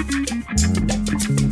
す